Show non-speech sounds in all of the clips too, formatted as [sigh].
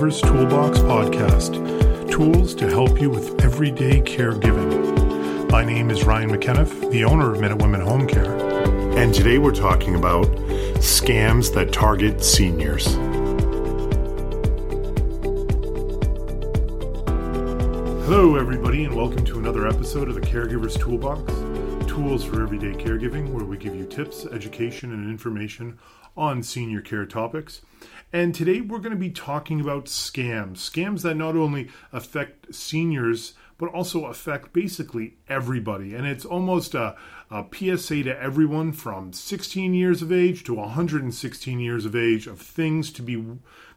Caregivers Toolbox podcast tools to help you with everyday caregiving. My name is Ryan McKenniff, the owner of Minute Women Home Care, and today we're talking about scams that target seniors. Hello, everybody, and welcome to another episode of the Caregivers Toolbox tools for everyday caregiving, where we give you tips, education, and information on senior care topics. And today we're going to be talking about scams. Scams that not only affect seniors, but also affect basically everybody. And it's almost a, a, PSA to everyone from 16 years of age to 116 years of age of things to be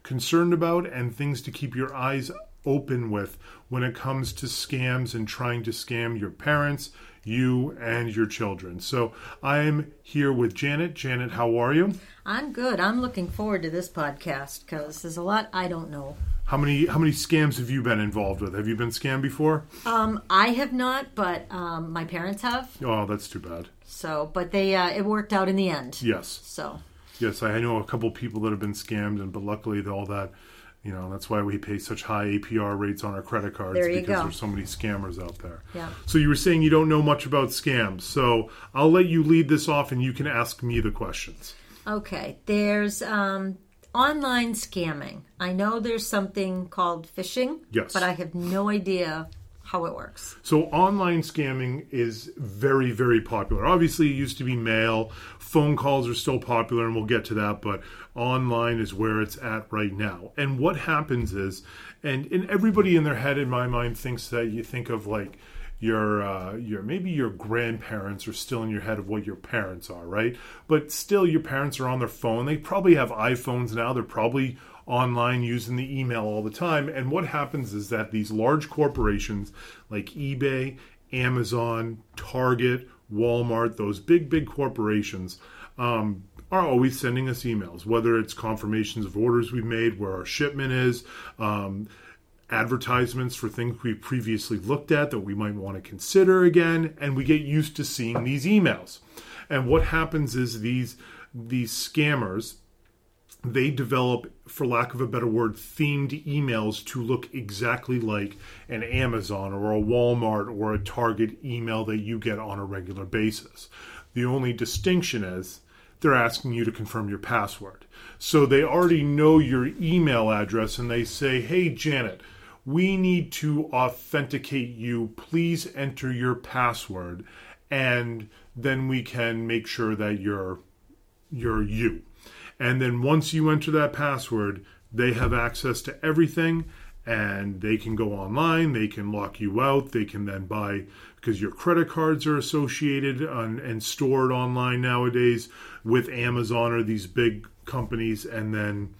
concerned about and things to keep your eyes open with when it comes to scams and trying to scam your parents, you, and your children. So I'm here with Janet. Janet, how are you? I'm good. I'm looking forward to this podcast because there's a lot I don't know. How many how many scams have you been involved with? Have you been scammed before? Um, I have not, but um, my parents have. Oh, that's too bad. So, but they uh, it worked out in the end. Yes. So. Yes, I know a couple people that have been scammed, and but luckily all that you know, that's why we pay such high APR rates on our credit cards because go. there's so many scammers out there. Yeah. So you were saying you don't know much about scams. So I'll let you lead this off and you can ask me the questions. Okay. There's um, online scamming. I know there's something called phishing. Yes. But I have no idea how it works. So online scamming is very, very popular. Obviously, it used to be mail. Phone calls are still popular, and we'll get to that. But online is where it's at right now. And what happens is, and and everybody in their head, in my mind, thinks that you think of like your uh, your maybe your grandparents are still in your head of what your parents are, right? But still, your parents are on their phone. They probably have iPhones now. They're probably online using the email all the time. And what happens is that these large corporations like eBay, Amazon, Target, Walmart, those big, big corporations, um, are always sending us emails, whether it's confirmations of orders we've made, where our shipment is, um, advertisements for things we previously looked at that we might want to consider again, and we get used to seeing these emails. And what happens is these these scammers they develop, for lack of a better word, themed emails to look exactly like an Amazon or a Walmart or a Target email that you get on a regular basis. The only distinction is they're asking you to confirm your password. So they already know your email address and they say, hey, Janet, we need to authenticate you. Please enter your password. And then we can make sure that you're, you're you. And then once you enter that password, they have access to everything and they can go online, they can lock you out, they can then buy because your credit cards are associated on, and stored online nowadays with Amazon or these big companies, and then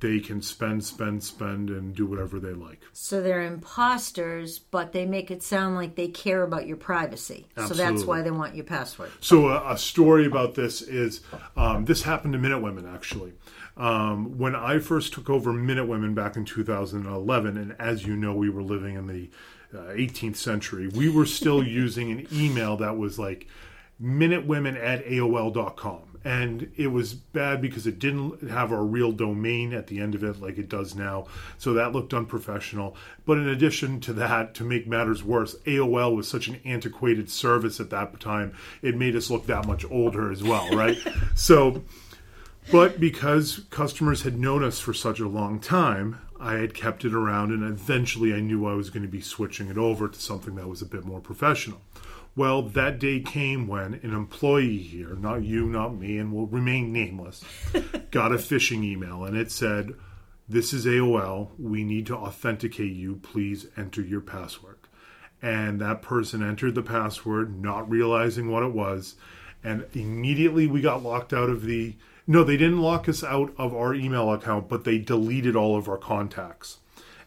they can spend, spend, spend, and do whatever they like. So they're imposters, but they make it sound like they care about your privacy. Absolutely. So that's why they want your password. So a, a story about this is um, this happened to Minute Women actually. Um, when I first took over Minute Women back in 2011, and as you know, we were living in the uh, 18th century, we were still [laughs] using an email that was like minutewomen at AOL.com and it was bad because it didn't have our real domain at the end of it like it does now. So that looked unprofessional. But in addition to that, to make matters worse, AOL was such an antiquated service at that time, it made us look that much older as well, right? [laughs] so, but because customers had known us for such a long time, I had kept it around and eventually I knew I was going to be switching it over to something that was a bit more professional. Well, that day came when an employee here, not you, not me, and will remain nameless, [laughs] got a phishing email and it said, This is AOL. We need to authenticate you. Please enter your password. And that person entered the password, not realizing what it was. And immediately we got locked out of the. No, they didn't lock us out of our email account, but they deleted all of our contacts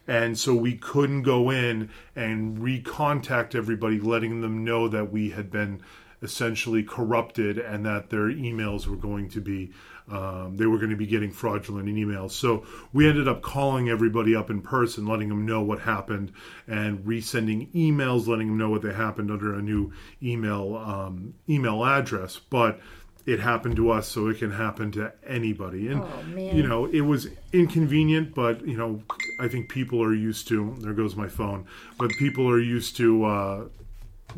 and so we couldn't go in and recontact everybody, letting them know that we had been essentially corrupted and that their emails were going to be um, they were going to be getting fraudulent emails. So we ended up calling everybody up in person, letting them know what happened, and resending emails, letting them know what they happened under a new email um, email address. But it happened to us, so it can happen to anybody. And Oh, you know, it was inconvenient, but you know, I think people are used to. There goes my phone. But people are used to uh,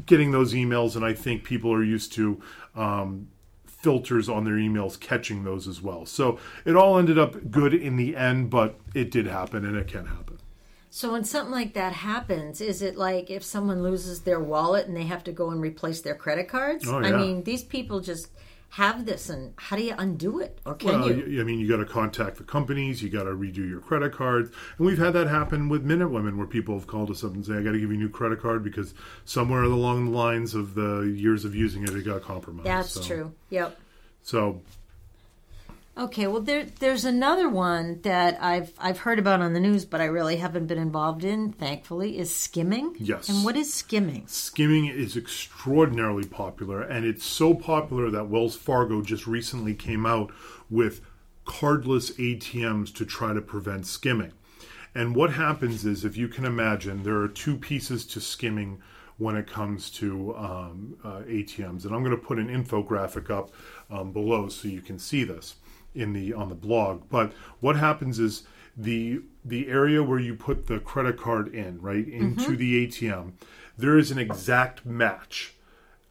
getting those emails, and I think people are used to. Um, filters on their emails catching those as well. So it all ended up good in the end, but it did happen and it can happen. So when something like that happens, is it like if someone loses their wallet and they have to go and replace their credit cards? Oh, I mean, these people just have this, and how do you undo it? Or can Well, you? I mean, you got to contact the companies, you got to redo your credit cards, and we've had that happen with Minute Women, where people have called us up and say, "I got to give you a new credit card because somewhere along the lines of the years of using it, it got compromised." That's So- true. Yep. So Okay, well there there's another one that I've I've heard about on the news, but I really haven't been involved in. Thankfully, is skimming. Yes. And what is skimming? skimming is extraordinarily popular, and it's so popular that Wells Fargo just recently came out with cardless ATMs to try to prevent skimming. And what happens is, if you can imagine, there are two pieces to skimming when it comes to um, uh, ATMs, and I'm going to put an infographic up um, below so you can see this in the on the blog. But what happens is the the area where you put the credit card in, right, into the ATM, there is an exact match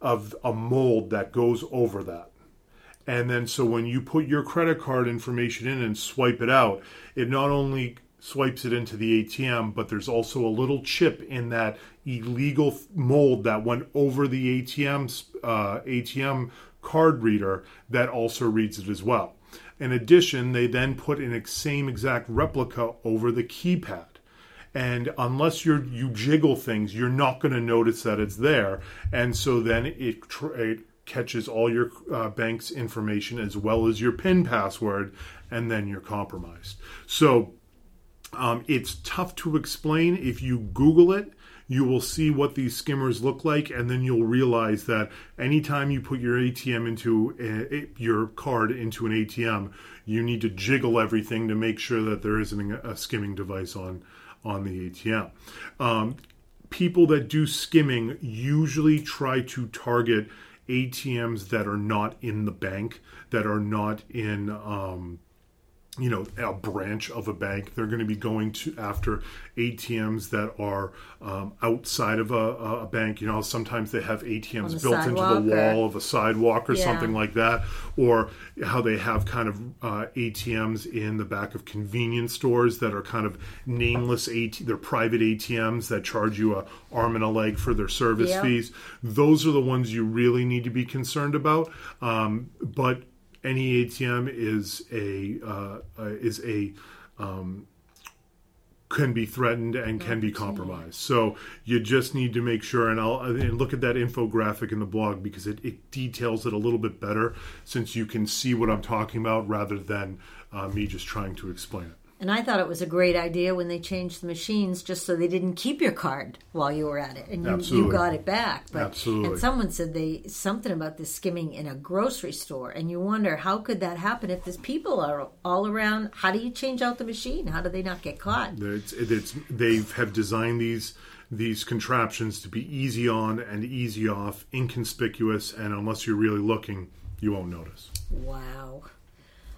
of a mold that goes over that. And then so when you put your credit card information in and swipe it out, it not only swipes it into the ATM, but there's also a little chip in that illegal mold that went over the ATM's uh, ATM card reader that also reads it as well. In addition, they then put an ex- same exact replica over the keypad. And unless you're you jiggle things you're not going to notice that it's there. And so then it, tr- it catches all your uh, bank's information as well as your pin password and then you're compromised. So um, it's tough to explain. If you google it you will see what these skimmers look like and then you'll realize that anytime you put your atm into a, your card into an atm you need to jiggle everything to make sure that there isn't a, skimming device on on the atm um, people that do skimming usually try to target atms that are not in the bank that are not in um, you know a branch of a bank they're going to be going to after atms that are um, outside of a, a bank you know sometimes they have atms built into the sidewalk or- wall of a sidewalk or Yeah. something like that or how they have kind of uh, atms in the back of convenience stores that are kind of nameless AT- they're private atms that charge you a arm and a leg for their service Yeah. fees those are the ones you really need to be concerned about um, but any ATM is a uh, uh, is a um, can be threatened and can be compromised. So you just need to make sure, and I'll and look at that infographic in the blog because it, it details it a little bit better, since you can see what I'm talking about rather than uh, me just trying to explain it. And I thought it was a great idea when they changed the machines just so they didn't keep your card while you were at it and you, you got it back. But Absolutely. and someone said they something about this skimming in a grocery store and you wonder how could that happen if there's people are all around how do you change out the machine? How do they not get caught? It's, it's they have designed these these contraptions to be easy on and easy off, inconspicuous, and unless you're really looking, you won't notice. Wow.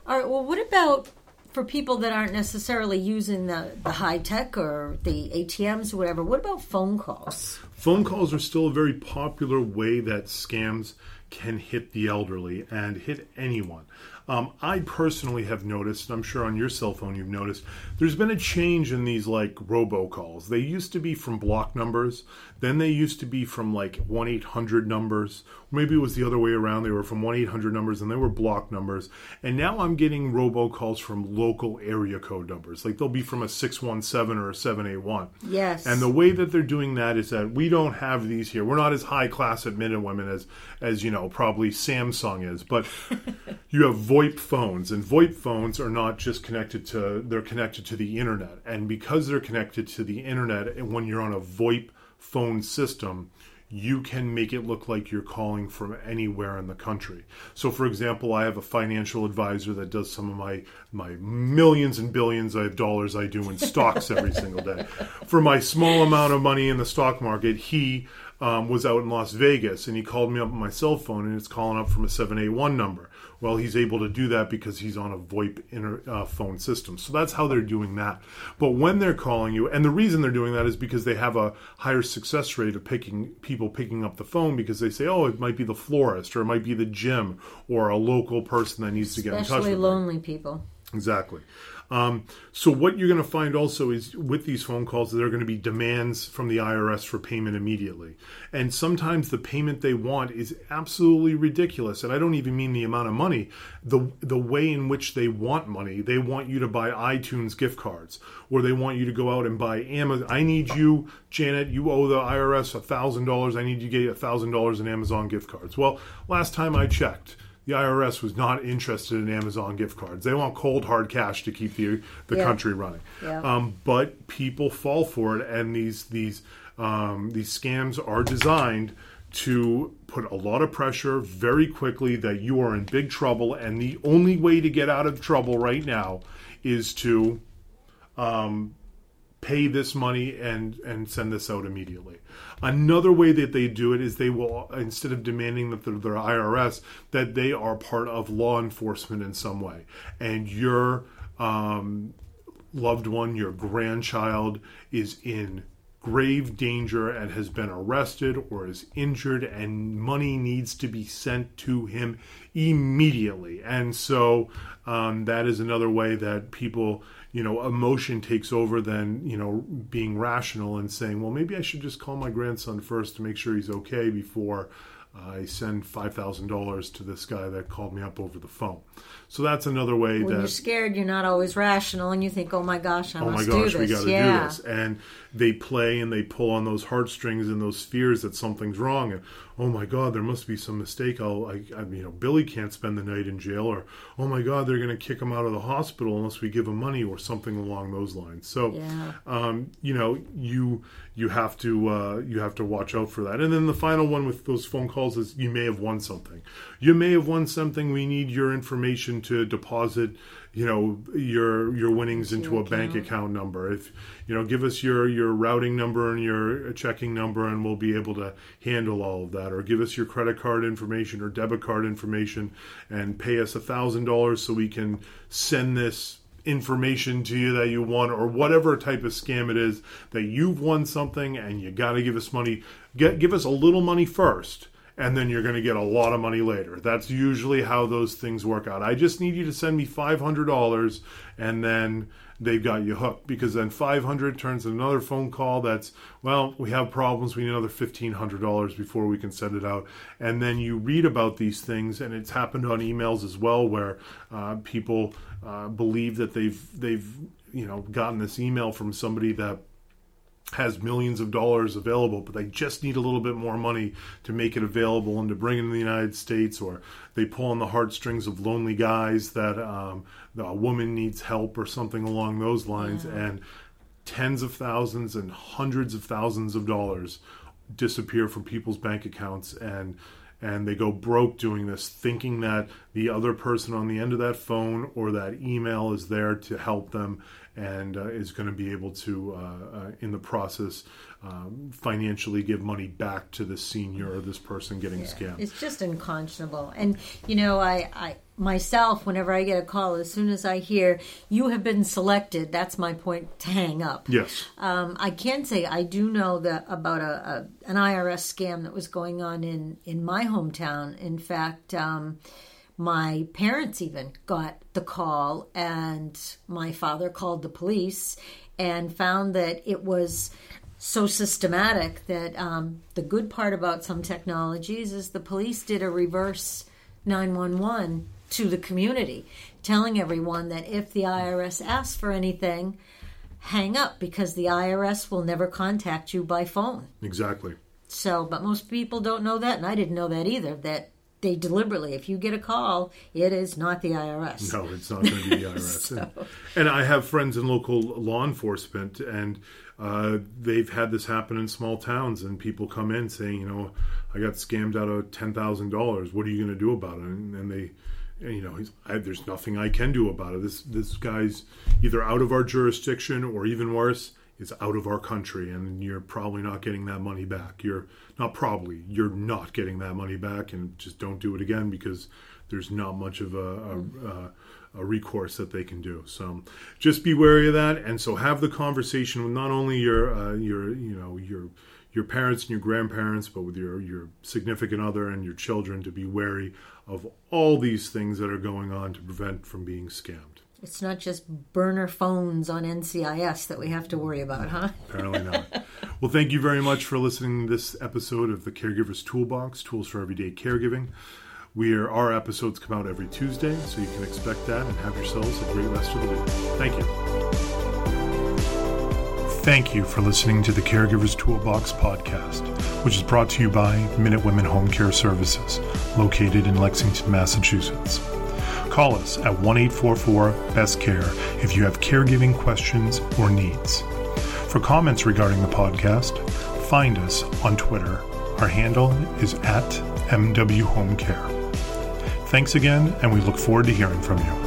All right, well what about for people that aren't necessarily using the, the high tech or the ATMs or whatever, what about phone calls? Phone calls are still a very popular way that scams can hit the elderly and hit anyone. Um, I personally have noticed, and I'm sure on your cell phone you've noticed, there's been a change in these like robocalls. They used to be from block numbers, then they used to be from like 1 800 numbers. Maybe it was the other way around. They were from 1 800 numbers and they were block numbers. And now I'm getting robocalls from local area code numbers. Like they'll be from a 617 or a 781. Yes. And the way that they're doing that is that we don't have these here. We're not as high class at Minute Women as as you know probably Samsung is, but [laughs] you have VoIP phones, and VoIP phones are not just connected to they're connected to the internet, and because they're connected to the internet, and when you're on a VoIP phone system. You can make it look like you're calling from anywhere in the country. So, for example, I have a financial advisor that does some of my my millions and billions of dollars I do in stocks every [laughs] single day. For my small amount of money in the stock market, he um, was out in Las Vegas and he called me up on my cell phone and it's calling up from a 781 number. Well, he's able to do that because he's on a VoIP inter, uh, phone system. So that's how they're doing that. But when they're calling you, and the reason they're doing that is because they have a higher success rate of picking people picking up the phone because they say, oh, it might be the florist or it might be the gym or a local person that needs to get in touch with Especially lonely people. Exactly. Um, so what you're going to find also is with these phone calls, there are going to be demands from the IRS for payment immediately, and sometimes the payment they want is absolutely ridiculous. And I don't even mean the amount of money, the the way in which they want money. They want you to buy iTunes gift cards, or they want you to go out and buy Amazon. I need you, Janet. You owe the IRS a thousand dollars. I need you to get a thousand dollars in Amazon gift cards. Well, last time I checked the IRS was not interested in Amazon gift cards. They want cold hard cash to keep the the Yeah. country running. Yeah. Um, but people fall for it, and these these um, these scams are designed to put a lot of pressure very quickly that you are in big trouble, and the only way to get out of trouble right now is to pay this money and and send this out immediately. Another way that they do it is they will instead of demanding that they're, they're IRS that they are part of law enforcement in some way, and your um, loved one, your grandchild, is in grave danger and has been arrested or is injured and money needs to be sent to him immediately and so um, that is another way that people you know emotion takes over than you know being rational and saying well maybe i should just call my grandson first to make sure he's okay before I send five thousand dollars to this guy that called me up over the phone. So that's another way When that you're scared, you're not always rational, and you think, "Oh my gosh, I oh my gosh, do we got to yeah. do this. And they play and they pull on those heartstrings and those fears that something's wrong. And oh my God, there must be some mistake. I'll, I, I, you know, Billy can't spend the night in jail, or oh my God, they're going to kick him out of the hospital unless we give him money, or something along those lines. So, Yeah. um, you know, you you have to uh, you have to watch out for that. And then the final one with those phone calls is you may have won something. You may have won something. We need your information to deposit, you know, your your winnings into your a bank account. account number. If you know, give us your your routing number and your checking number, and we'll be able to handle all of that. Or give us your credit card information or debit card information, and pay us a thousand dollars so we can send this information to you that you won or whatever type of scam it is that you've won something and you got to give us money get give us a little money first and then you're going to get a lot of money later. That's usually how those things work out. I just need you to send me $500 and then they've got you hooked because then 500 turns into another phone call that's well we have problems we need another $1500 before we can send it out. And then you read about these things and it's happened on emails as well where uh, people uh, believe that they've they've you know gotten this email from somebody that has millions of dollars available, but they just need a little bit more money to make it available and to bring it in the United States, or they pull on the heartstrings of lonely guys that um, a woman needs help or something along those lines, and tens of thousands and hundreds of thousands of dollars disappear from people's bank accounts and and they go broke doing this thinking that the other person on the end of that phone or that email is there to help them and uh, is going to be able to uh, uh, in the process um, financially give money back to the senior or this person getting scammed It's just unconscionable. And you know, I, I myself, whenever I get a call, as soon as I hear you have been selected, that's my point to hang up. yes Um, I can say I do know that about a, a an IRS scam that was going on in in my hometown. In fact, um, my parents even got the call, and my father called the police and found that it was so systematic that um, the good part about some technologies is the police did a reverse 911 to the community, telling everyone that if the IRS asks for anything, hang up because the IRS will never contact you by phone. exactly So, but most people don't know that, and I didn't know that either. That they deliberately, if you get a call, it is not the IRS. No, it's not going to be the [laughs] IRS. and, and I have friends in local law enforcement, and uh, they've had this happen in small towns, and people come in saying, you know, I got scammed out of ten thousand dollars. What are you going to do about it? And, and they, and, you know, he's, I, there's nothing I can do about it. This this guy's either out of our jurisdiction or even worse, is out of our country and you're probably not getting that money back. You're not probably, you're not getting that money back and just don't do it again because there's not much of a, a, a, a recourse that they can do. So just be wary of that. And so have the conversation with not only your, uh, your, you know, your, your parents and your grandparents, but with your, your significant other and your children to be wary of all these things that are going on to prevent from being scammed. It's not just burner phones on NCIS that we have to worry about, huh? Apparently not. well, thank you very much for listening to this episode of the Caregiver's Toolbox Tools for Everyday Caregiving. We are, our episodes come out every Tuesday, so you can expect that and have yourselves a great rest of the week. Thank you. Thank you for listening to the Caregiver's Toolbox podcast, which is brought to you by Minute Women Home Care Services, located in Lexington, Massachusetts. Call us at 1 844 Best Care if you have caregiving questions or needs. For comments regarding the podcast, find us on Twitter. Our handle is at MW Home Care. Thanks again, and we look forward to hearing from you.